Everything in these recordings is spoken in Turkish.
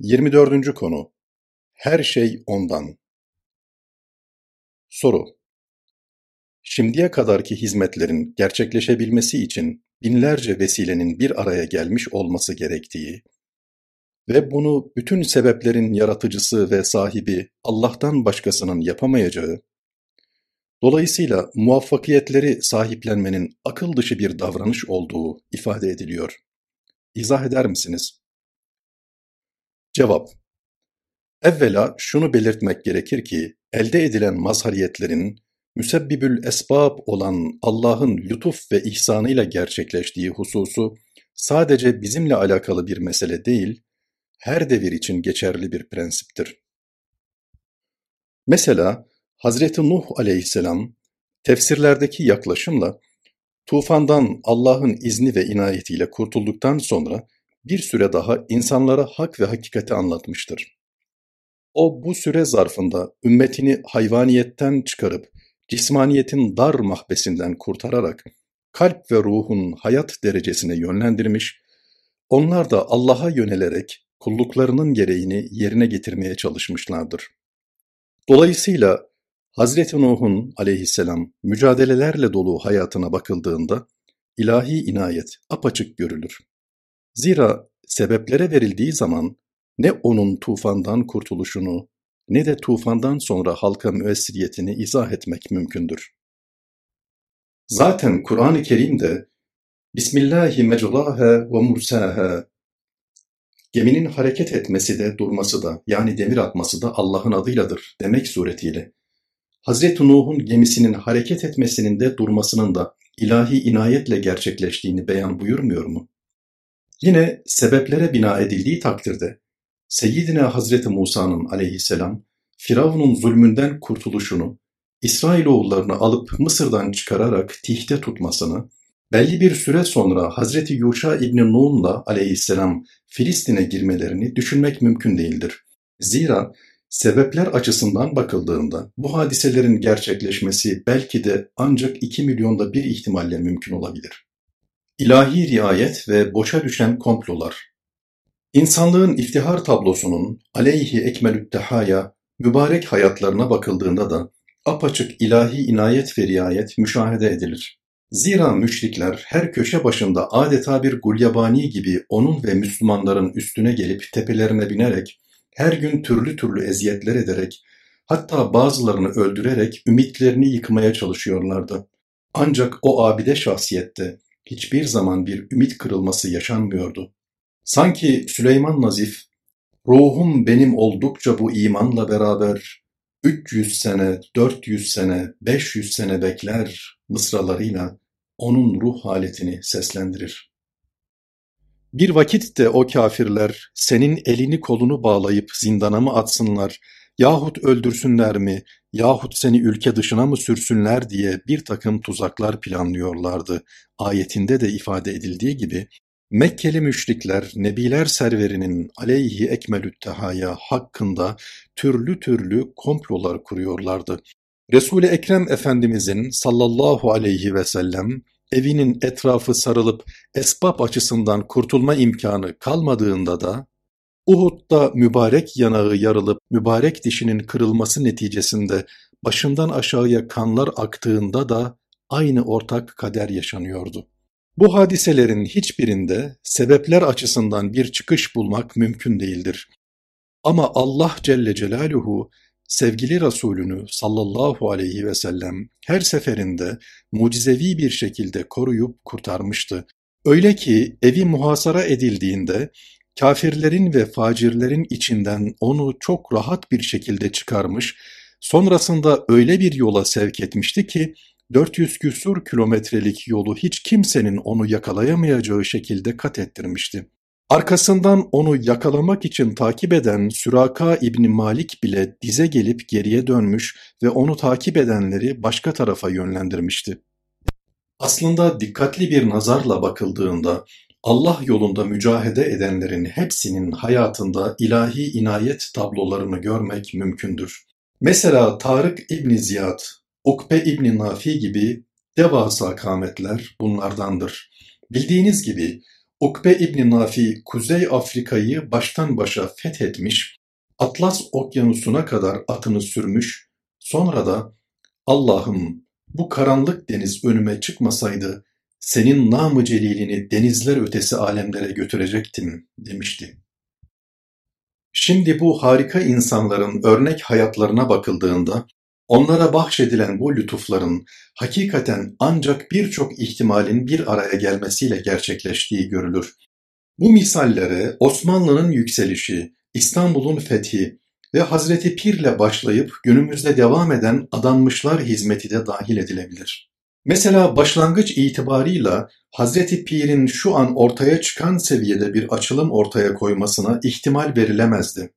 24. konu Her şey ondan. Soru Şimdiye kadarki hizmetlerin gerçekleşebilmesi için binlerce vesilenin bir araya gelmiş olması gerektiği ve bunu bütün sebeplerin yaratıcısı ve sahibi Allah'tan başkasının yapamayacağı, dolayısıyla muvaffakiyetleri sahiplenmenin akıl dışı bir davranış olduğu ifade ediliyor. İzah eder misiniz? Cevap Evvela şunu belirtmek gerekir ki, elde edilen mazhariyetlerin, müsebbibül esbab olan Allah'ın lütuf ve ihsanıyla gerçekleştiği hususu, sadece bizimle alakalı bir mesele değil, her devir için geçerli bir prensiptir. Mesela Hazreti Nuh aleyhisselam, tefsirlerdeki yaklaşımla, tufandan Allah'ın izni ve inayetiyle kurtulduktan sonra, bir süre daha insanlara hak ve hakikati anlatmıştır. O bu süre zarfında ümmetini hayvaniyetten çıkarıp cismaniyetin dar mahbesinden kurtararak kalp ve ruhun hayat derecesine yönlendirmiş, onlar da Allah'a yönelerek kulluklarının gereğini yerine getirmeye çalışmışlardır. Dolayısıyla Hazreti Nuh'un aleyhisselam mücadelelerle dolu hayatına bakıldığında ilahi inayet apaçık görülür. Zira sebeplere verildiği zaman ne onun tufandan kurtuluşunu ne de tufandan sonra halka müessiriyetini izah etmek mümkündür. Zaten Kur'an-ı Kerim'de Bismillahi mecraha ve mursaha geminin hareket etmesi de durması da yani demir atması da Allah'ın adıyladır demek suretiyle Hazreti Nuh'un gemisinin hareket etmesinin de durmasının da ilahi inayetle gerçekleştiğini beyan buyurmuyor mu? Yine sebeplere bina edildiği takdirde Seyyidina Hazreti Musa'nın aleyhisselam Firavun'un zulmünden kurtuluşunu, İsrailoğullarını alıp Mısır'dan çıkararak tihte tutmasını, belli bir süre sonra Hazreti Yuşa İbni Nun'la aleyhisselam Filistin'e girmelerini düşünmek mümkün değildir. Zira sebepler açısından bakıldığında bu hadiselerin gerçekleşmesi belki de ancak 2 milyonda bir ihtimalle mümkün olabilir. İlahi riayet ve boşa düşen komplolar. İnsanlığın iftihar tablosunun aleyhi ekmelüttehaya mübarek hayatlarına bakıldığında da apaçık ilahi inayet ve riayet müşahede edilir. Zira müşrikler her köşe başında adeta bir gulyabani gibi onun ve Müslümanların üstüne gelip tepelerine binerek, her gün türlü türlü eziyetler ederek, hatta bazılarını öldürerek ümitlerini yıkmaya çalışıyorlardı. Ancak o abide şahsiyette hiçbir zaman bir ümit kırılması yaşanmıyordu. Sanki Süleyman Nazif, ruhum benim oldukça bu imanla beraber 300 sene, 400 sene, 500 sene bekler mısralarıyla onun ruh haletini seslendirir. Bir vakit de o kafirler senin elini kolunu bağlayıp zindana mı atsınlar yahut öldürsünler mi yahut seni ülke dışına mı sürsünler diye bir takım tuzaklar planlıyorlardı. Ayetinde de ifade edildiği gibi Mekkeli müşrikler Nebiler serverinin aleyhi ekmelüttehaya hakkında türlü türlü komplolar kuruyorlardı. Resul-i Ekrem Efendimizin sallallahu aleyhi ve sellem evinin etrafı sarılıp esbab açısından kurtulma imkanı kalmadığında da Uhud'da mübarek yanağı yarılıp mübarek dişinin kırılması neticesinde başından aşağıya kanlar aktığında da aynı ortak kader yaşanıyordu. Bu hadiselerin hiçbirinde sebepler açısından bir çıkış bulmak mümkün değildir. Ama Allah Celle Celaluhu sevgili Resulünü sallallahu aleyhi ve sellem her seferinde mucizevi bir şekilde koruyup kurtarmıştı. Öyle ki evi muhasara edildiğinde kafirlerin ve facirlerin içinden onu çok rahat bir şekilde çıkarmış, sonrasında öyle bir yola sevk etmişti ki 400 küsur kilometrelik yolu hiç kimsenin onu yakalayamayacağı şekilde kat ettirmişti. Arkasından onu yakalamak için takip eden Süraka İbni Malik bile dize gelip geriye dönmüş ve onu takip edenleri başka tarafa yönlendirmişti. Aslında dikkatli bir nazarla bakıldığında Allah yolunda mücahede edenlerin hepsinin hayatında ilahi inayet tablolarını görmek mümkündür. Mesela Tarık İbni Ziyad, Ukbe İbni Nafi gibi devasa kametler bunlardandır. Bildiğiniz gibi Ukbe İbni Nafi Kuzey Afrika'yı baştan başa fethetmiş, Atlas okyanusuna kadar atını sürmüş, sonra da Allah'ım bu karanlık deniz önüme çıkmasaydı senin namı celilini denizler ötesi alemlere götürecektim demişti. Şimdi bu harika insanların örnek hayatlarına bakıldığında onlara bahşedilen bu lütufların hakikaten ancak birçok ihtimalin bir araya gelmesiyle gerçekleştiği görülür. Bu misallere Osmanlı'nın yükselişi, İstanbul'un fethi ve Hazreti Pir'le başlayıp günümüzde devam eden adanmışlar hizmeti de dahil edilebilir. Mesela başlangıç itibarıyla Hazreti Pir'in şu an ortaya çıkan seviyede bir açılım ortaya koymasına ihtimal verilemezdi.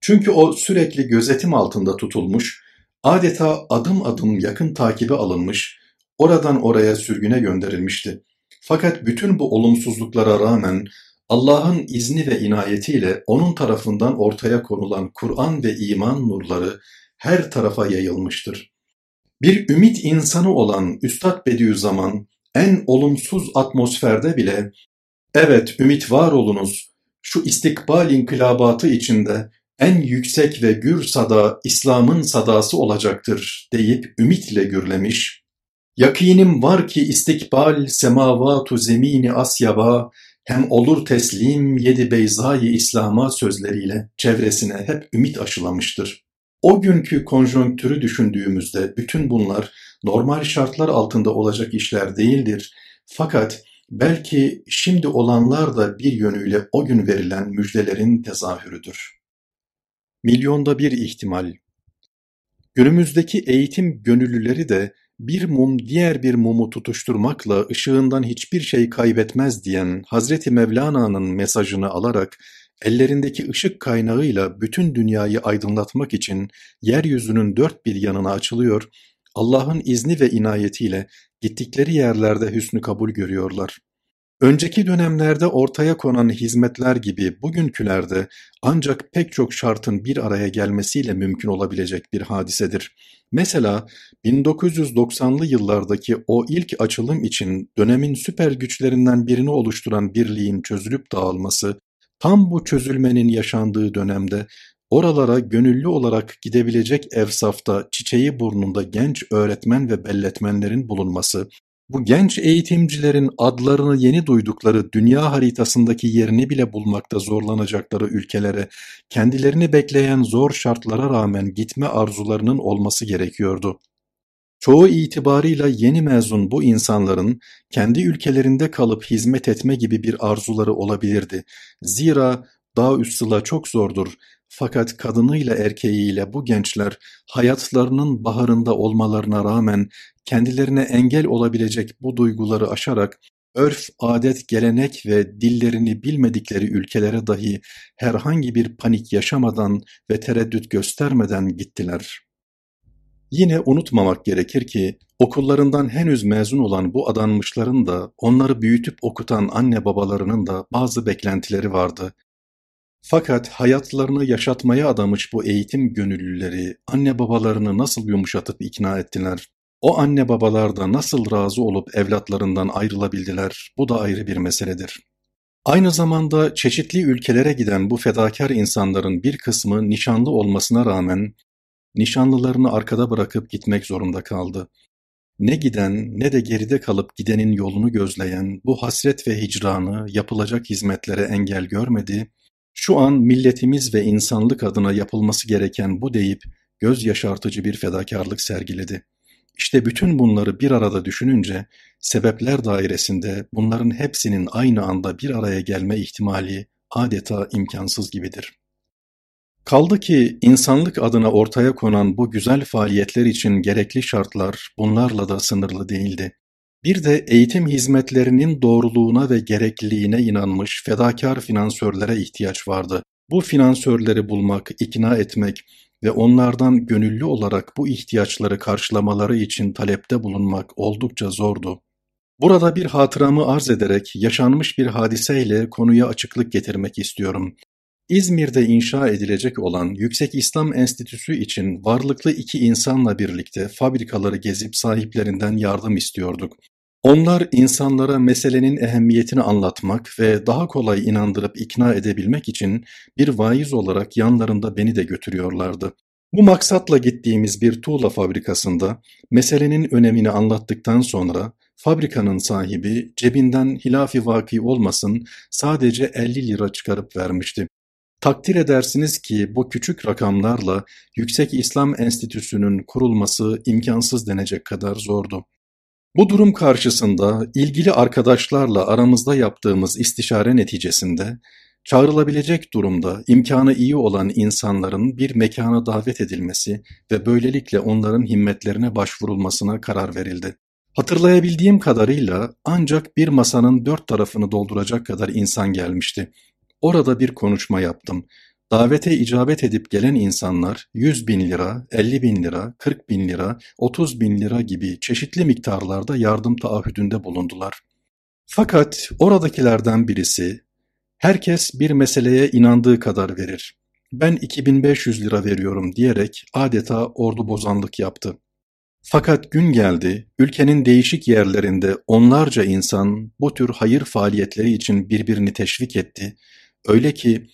Çünkü o sürekli gözetim altında tutulmuş, adeta adım adım yakın takibe alınmış, oradan oraya sürgüne gönderilmişti. Fakat bütün bu olumsuzluklara rağmen Allah'ın izni ve inayetiyle onun tarafından ortaya konulan Kur'an ve iman nurları her tarafa yayılmıştır. Bir ümit insanı olan Üstad Bediüzzaman en olumsuz atmosferde bile evet ümit var olunuz şu istikbal inkılabatı içinde en yüksek ve gür sada İslam'ın sadası olacaktır deyip ümitle gürlemiş. Yakinim var ki istikbal semavatu zemini asyaba hem olur teslim yedi beyzayı İslam'a sözleriyle çevresine hep ümit aşılamıştır. O günkü konjonktürü düşündüğümüzde bütün bunlar normal şartlar altında olacak işler değildir. Fakat belki şimdi olanlar da bir yönüyle o gün verilen müjdelerin tezahürüdür. Milyonda bir ihtimal. Günümüzdeki eğitim gönüllüleri de bir mum diğer bir mumu tutuşturmakla ışığından hiçbir şey kaybetmez diyen Hazreti Mevlana'nın mesajını alarak ellerindeki ışık kaynağıyla bütün dünyayı aydınlatmak için yeryüzünün dört bir yanına açılıyor, Allah'ın izni ve inayetiyle gittikleri yerlerde hüsnü kabul görüyorlar. Önceki dönemlerde ortaya konan hizmetler gibi bugünkülerde ancak pek çok şartın bir araya gelmesiyle mümkün olabilecek bir hadisedir. Mesela 1990'lı yıllardaki o ilk açılım için dönemin süper güçlerinden birini oluşturan birliğin çözülüp dağılması, tam bu çözülmenin yaşandığı dönemde oralara gönüllü olarak gidebilecek evsafta çiçeği burnunda genç öğretmen ve belletmenlerin bulunması, bu genç eğitimcilerin adlarını yeni duydukları dünya haritasındaki yerini bile bulmakta zorlanacakları ülkelere, kendilerini bekleyen zor şartlara rağmen gitme arzularının olması gerekiyordu. Çoğu itibarıyla yeni mezun bu insanların kendi ülkelerinde kalıp hizmet etme gibi bir arzuları olabilirdi. Zira dağ üssıla çok zordur. Fakat kadınıyla erkeğiyle bu gençler hayatlarının baharında olmalarına rağmen kendilerine engel olabilecek bu duyguları aşarak örf, adet, gelenek ve dillerini bilmedikleri ülkelere dahi herhangi bir panik yaşamadan ve tereddüt göstermeden gittiler. Yine unutmamak gerekir ki okullarından henüz mezun olan bu adanmışların da onları büyütüp okutan anne babalarının da bazı beklentileri vardı. Fakat hayatlarını yaşatmaya adamış bu eğitim gönüllüleri anne babalarını nasıl yumuşatıp ikna ettiler? O anne babalar da nasıl razı olup evlatlarından ayrılabildiler? Bu da ayrı bir meseledir. Aynı zamanda çeşitli ülkelere giden bu fedakar insanların bir kısmı nişanlı olmasına rağmen nişanlılarını arkada bırakıp gitmek zorunda kaldı. Ne giden ne de geride kalıp gidenin yolunu gözleyen bu hasret ve hicranı yapılacak hizmetlere engel görmedi, şu an milletimiz ve insanlık adına yapılması gereken bu deyip göz yaşartıcı bir fedakarlık sergiledi. İşte bütün bunları bir arada düşününce sebepler dairesinde bunların hepsinin aynı anda bir araya gelme ihtimali adeta imkansız gibidir. Kaldı ki insanlık adına ortaya konan bu güzel faaliyetler için gerekli şartlar bunlarla da sınırlı değildi. Bir de eğitim hizmetlerinin doğruluğuna ve gerekliliğine inanmış fedakar finansörlere ihtiyaç vardı. Bu finansörleri bulmak, ikna etmek ve onlardan gönüllü olarak bu ihtiyaçları karşılamaları için talepte bulunmak oldukça zordu. Burada bir hatıramı arz ederek yaşanmış bir hadiseyle konuya açıklık getirmek istiyorum. İzmir'de inşa edilecek olan Yüksek İslam Enstitüsü için varlıklı iki insanla birlikte fabrikaları gezip sahiplerinden yardım istiyorduk. Onlar insanlara meselenin ehemmiyetini anlatmak ve daha kolay inandırıp ikna edebilmek için bir vaiz olarak yanlarında beni de götürüyorlardı. Bu maksatla gittiğimiz bir tuğla fabrikasında meselenin önemini anlattıktan sonra fabrikanın sahibi cebinden hilafi vaki olmasın sadece 50 lira çıkarıp vermişti. Takdir edersiniz ki bu küçük rakamlarla Yüksek İslam Enstitüsü'nün kurulması imkansız denecek kadar zordu. Bu durum karşısında ilgili arkadaşlarla aramızda yaptığımız istişare neticesinde çağrılabilecek durumda imkanı iyi olan insanların bir mekana davet edilmesi ve böylelikle onların himmetlerine başvurulmasına karar verildi. Hatırlayabildiğim kadarıyla ancak bir masanın dört tarafını dolduracak kadar insan gelmişti. Orada bir konuşma yaptım. Davete icabet edip gelen insanlar 100 bin lira, 50 bin lira, 40 bin lira, 30 bin lira gibi çeşitli miktarlarda yardım taahhüdünde bulundular. Fakat oradakilerden birisi, herkes bir meseleye inandığı kadar verir. Ben 2500 lira veriyorum diyerek adeta ordu bozanlık yaptı. Fakat gün geldi, ülkenin değişik yerlerinde onlarca insan bu tür hayır faaliyetleri için birbirini teşvik etti. Öyle ki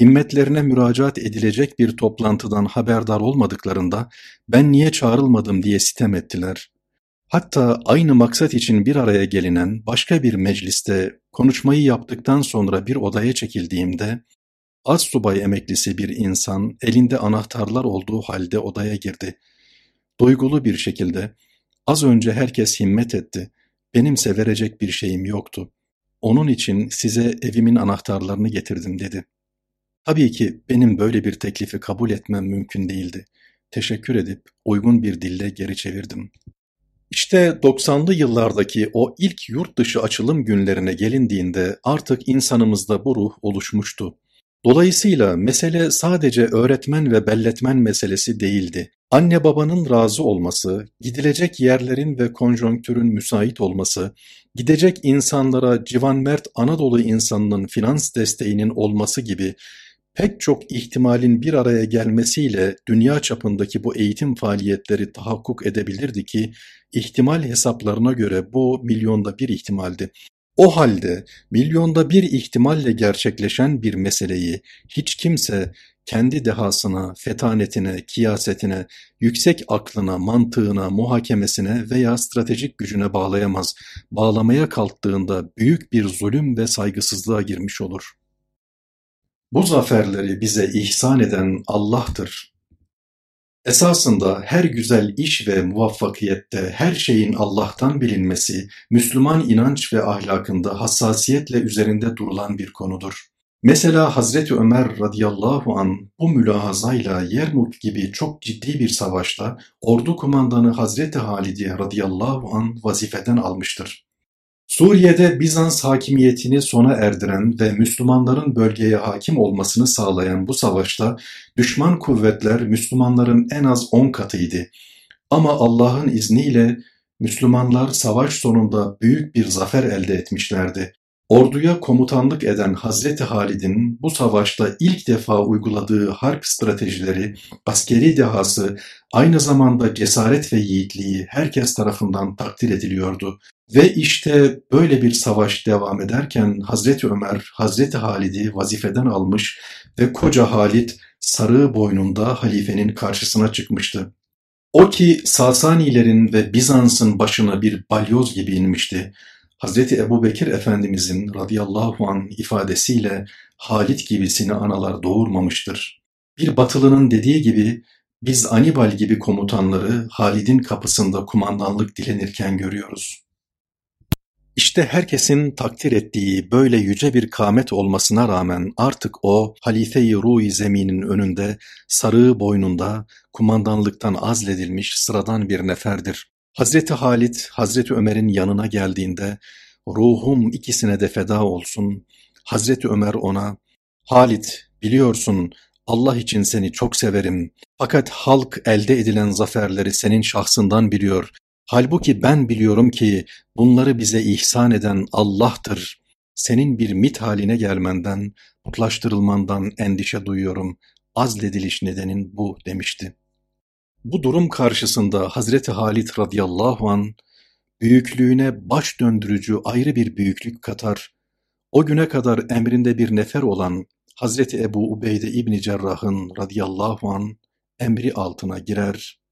himmetlerine müracaat edilecek bir toplantıdan haberdar olmadıklarında ben niye çağrılmadım diye sitem ettiler. Hatta aynı maksat için bir araya gelinen başka bir mecliste konuşmayı yaptıktan sonra bir odaya çekildiğimde az subay emeklisi bir insan elinde anahtarlar olduğu halde odaya girdi. Duygulu bir şekilde az önce herkes himmet etti. Benimse verecek bir şeyim yoktu. Onun için size evimin anahtarlarını getirdim dedi. Tabii ki benim böyle bir teklifi kabul etmem mümkün değildi. Teşekkür edip uygun bir dille geri çevirdim. İşte 90'lı yıllardaki o ilk yurt dışı açılım günlerine gelindiğinde artık insanımızda bu ruh oluşmuştu. Dolayısıyla mesele sadece öğretmen ve belletmen meselesi değildi. Anne babanın razı olması, gidilecek yerlerin ve konjonktürün müsait olması, gidecek insanlara Civan Mert Anadolu insanının finans desteğinin olması gibi pek çok ihtimalin bir araya gelmesiyle dünya çapındaki bu eğitim faaliyetleri tahakkuk edebilirdi ki ihtimal hesaplarına göre bu milyonda bir ihtimaldi. O halde milyonda bir ihtimalle gerçekleşen bir meseleyi hiç kimse kendi dehasına, fetanetine, kiyasetine, yüksek aklına, mantığına, muhakemesine veya stratejik gücüne bağlayamaz. Bağlamaya kalktığında büyük bir zulüm ve saygısızlığa girmiş olur. Bu zaferleri bize ihsan eden Allah'tır. Esasında her güzel iş ve muvaffakiyette her şeyin Allah'tan bilinmesi, Müslüman inanç ve ahlakında hassasiyetle üzerinde durulan bir konudur. Mesela Hazreti Ömer radıyallahu an bu mülahazayla Yermuk gibi çok ciddi bir savaşta ordu kumandanı Hazreti Halid'i radıyallahu an vazifeden almıştır. Suriye'de Bizans hakimiyetini sona erdiren ve Müslümanların bölgeye hakim olmasını sağlayan bu savaşta düşman kuvvetler Müslümanların en az on katıydı. Ama Allah'ın izniyle Müslümanlar savaş sonunda büyük bir zafer elde etmişlerdi. Orduya komutanlık eden Hazreti Halid'in bu savaşta ilk defa uyguladığı harp stratejileri, askeri dehası, aynı zamanda cesaret ve yiğitliği herkes tarafından takdir ediliyordu. Ve işte böyle bir savaş devam ederken Hazreti Ömer, Hazreti Halid'i vazifeden almış ve koca Halit sarığı boynunda halifenin karşısına çıkmıştı. O ki Sasanilerin ve Bizans'ın başına bir balyoz gibi inmişti. Hazreti Ebubekir Efendimizin radıyallahu an ifadesiyle Halit gibisini analar doğurmamıştır. Bir batılının dediği gibi biz Anibal gibi komutanları Halid'in kapısında kumandanlık dilenirken görüyoruz. İşte herkesin takdir ettiği böyle yüce bir kâmet olmasına rağmen artık o halife-i ruh zeminin önünde sarığı boynunda kumandanlıktan azledilmiş sıradan bir neferdir. Hazreti Halit, Hazreti Ömer'in yanına geldiğinde ruhum ikisine de feda olsun. Hazreti Ömer ona Halit biliyorsun Allah için seni çok severim. Fakat halk elde edilen zaferleri senin şahsından biliyor. Halbuki ben biliyorum ki bunları bize ihsan eden Allah'tır. Senin bir mit haline gelmenden, mutlaştırılmandan endişe duyuyorum. Azlediliş nedenin bu demişti. Bu durum karşısında Hazreti Halit radıyallahu an büyüklüğüne baş döndürücü ayrı bir büyüklük katar, o güne kadar emrinde bir nefer olan Hazreti Ebu Ubeyde İbni Cerrah'ın radıyallahu an emri altına girer,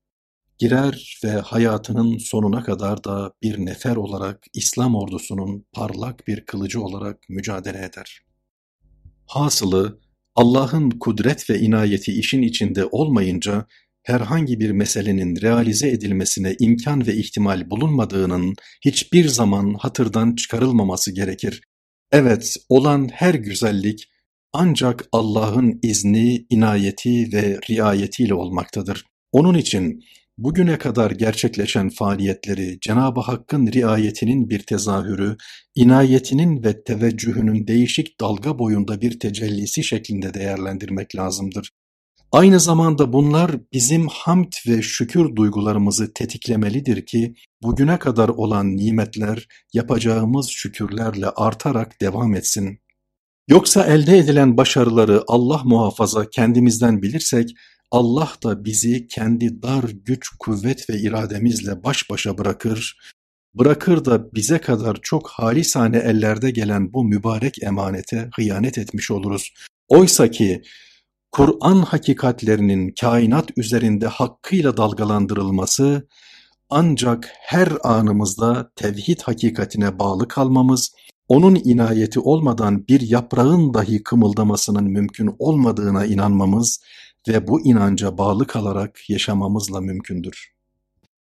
girer ve hayatının sonuna kadar da bir nefer olarak İslam ordusunun parlak bir kılıcı olarak mücadele eder. Hasılı Allah'ın kudret ve inayeti işin içinde olmayınca herhangi bir meselenin realize edilmesine imkan ve ihtimal bulunmadığının hiçbir zaman hatırdan çıkarılmaması gerekir. Evet, olan her güzellik ancak Allah'ın izni, inayeti ve riayetiyle olmaktadır. Onun için bugüne kadar gerçekleşen faaliyetleri Cenab-ı Hakk'ın riayetinin bir tezahürü, inayetinin ve teveccühünün değişik dalga boyunda bir tecellisi şeklinde değerlendirmek lazımdır. Aynı zamanda bunlar bizim hamd ve şükür duygularımızı tetiklemelidir ki bugüne kadar olan nimetler yapacağımız şükürlerle artarak devam etsin. Yoksa elde edilen başarıları Allah muhafaza kendimizden bilirsek Allah da bizi kendi dar güç, kuvvet ve irademizle baş başa bırakır, bırakır da bize kadar çok halisane ellerde gelen bu mübarek emanete hıyanet etmiş oluruz. Oysa ki Kur'an hakikatlerinin kainat üzerinde hakkıyla dalgalandırılması ancak her anımızda tevhid hakikatine bağlı kalmamız, onun inayeti olmadan bir yaprağın dahi kımıldamasının mümkün olmadığına inanmamız ve bu inanca bağlı kalarak yaşamamızla mümkündür.